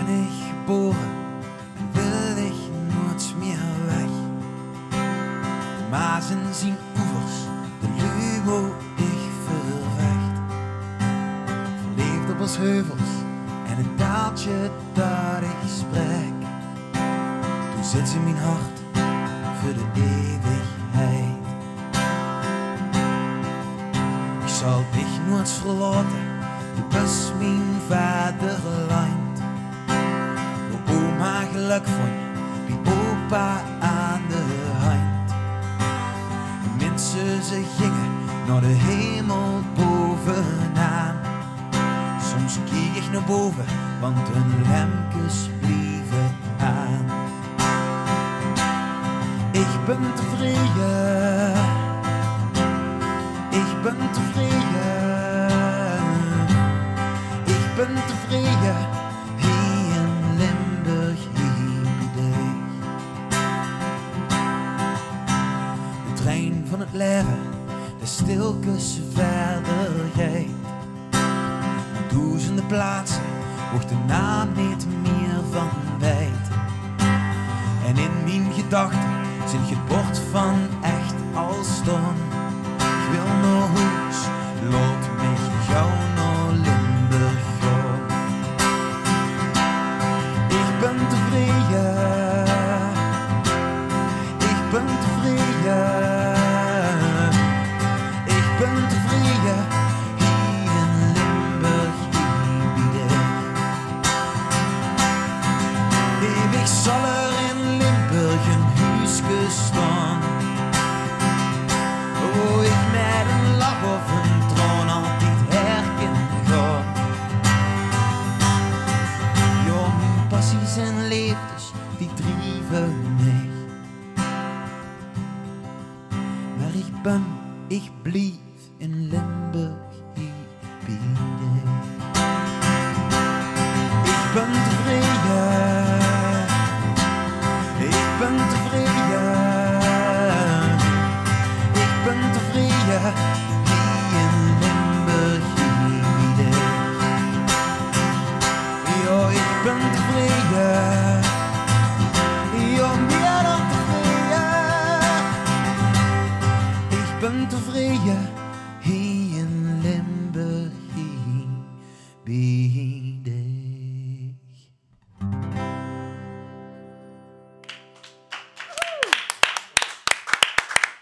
geboren en wil ik nooit meer weg. De mazen zien oevers, de luwo ik vervecht. Verleefd op als heuvels en een taaltje dat ik spreek. Toen zit ze mijn hart voor de eeuwigheid. Ik zal dich nooit verlaten, du bist mijn vaderland. Geluk vond, wie opa aan de hand. En mensen ze gingen naar de hemel bovenaan. Soms keek ik naar boven, want hun lampjes blieven aan. Ik ben tevreden, ik ben tevreden, ik ben tevreden van het leven, de stilkens verder. Naar duizenden plaatsen wordt de naam niet meer van wijd. En in mijn gedachten zit het bord van ik ben tevreden hier in Limburg, dich. Eeuwig zal er in Limburg een huisje staan. Oh, ik met een lach of een traan altijd herkennen ga. Mijn passies en leefdes, die drijven mij. Maar ik ben, ik blijf in Limburg hier dich. Ik tevreden. Ik ben tevreden. Ik ben tevreden. Hier in Limburg, hier bij dich. Ja, ik ben tevreden.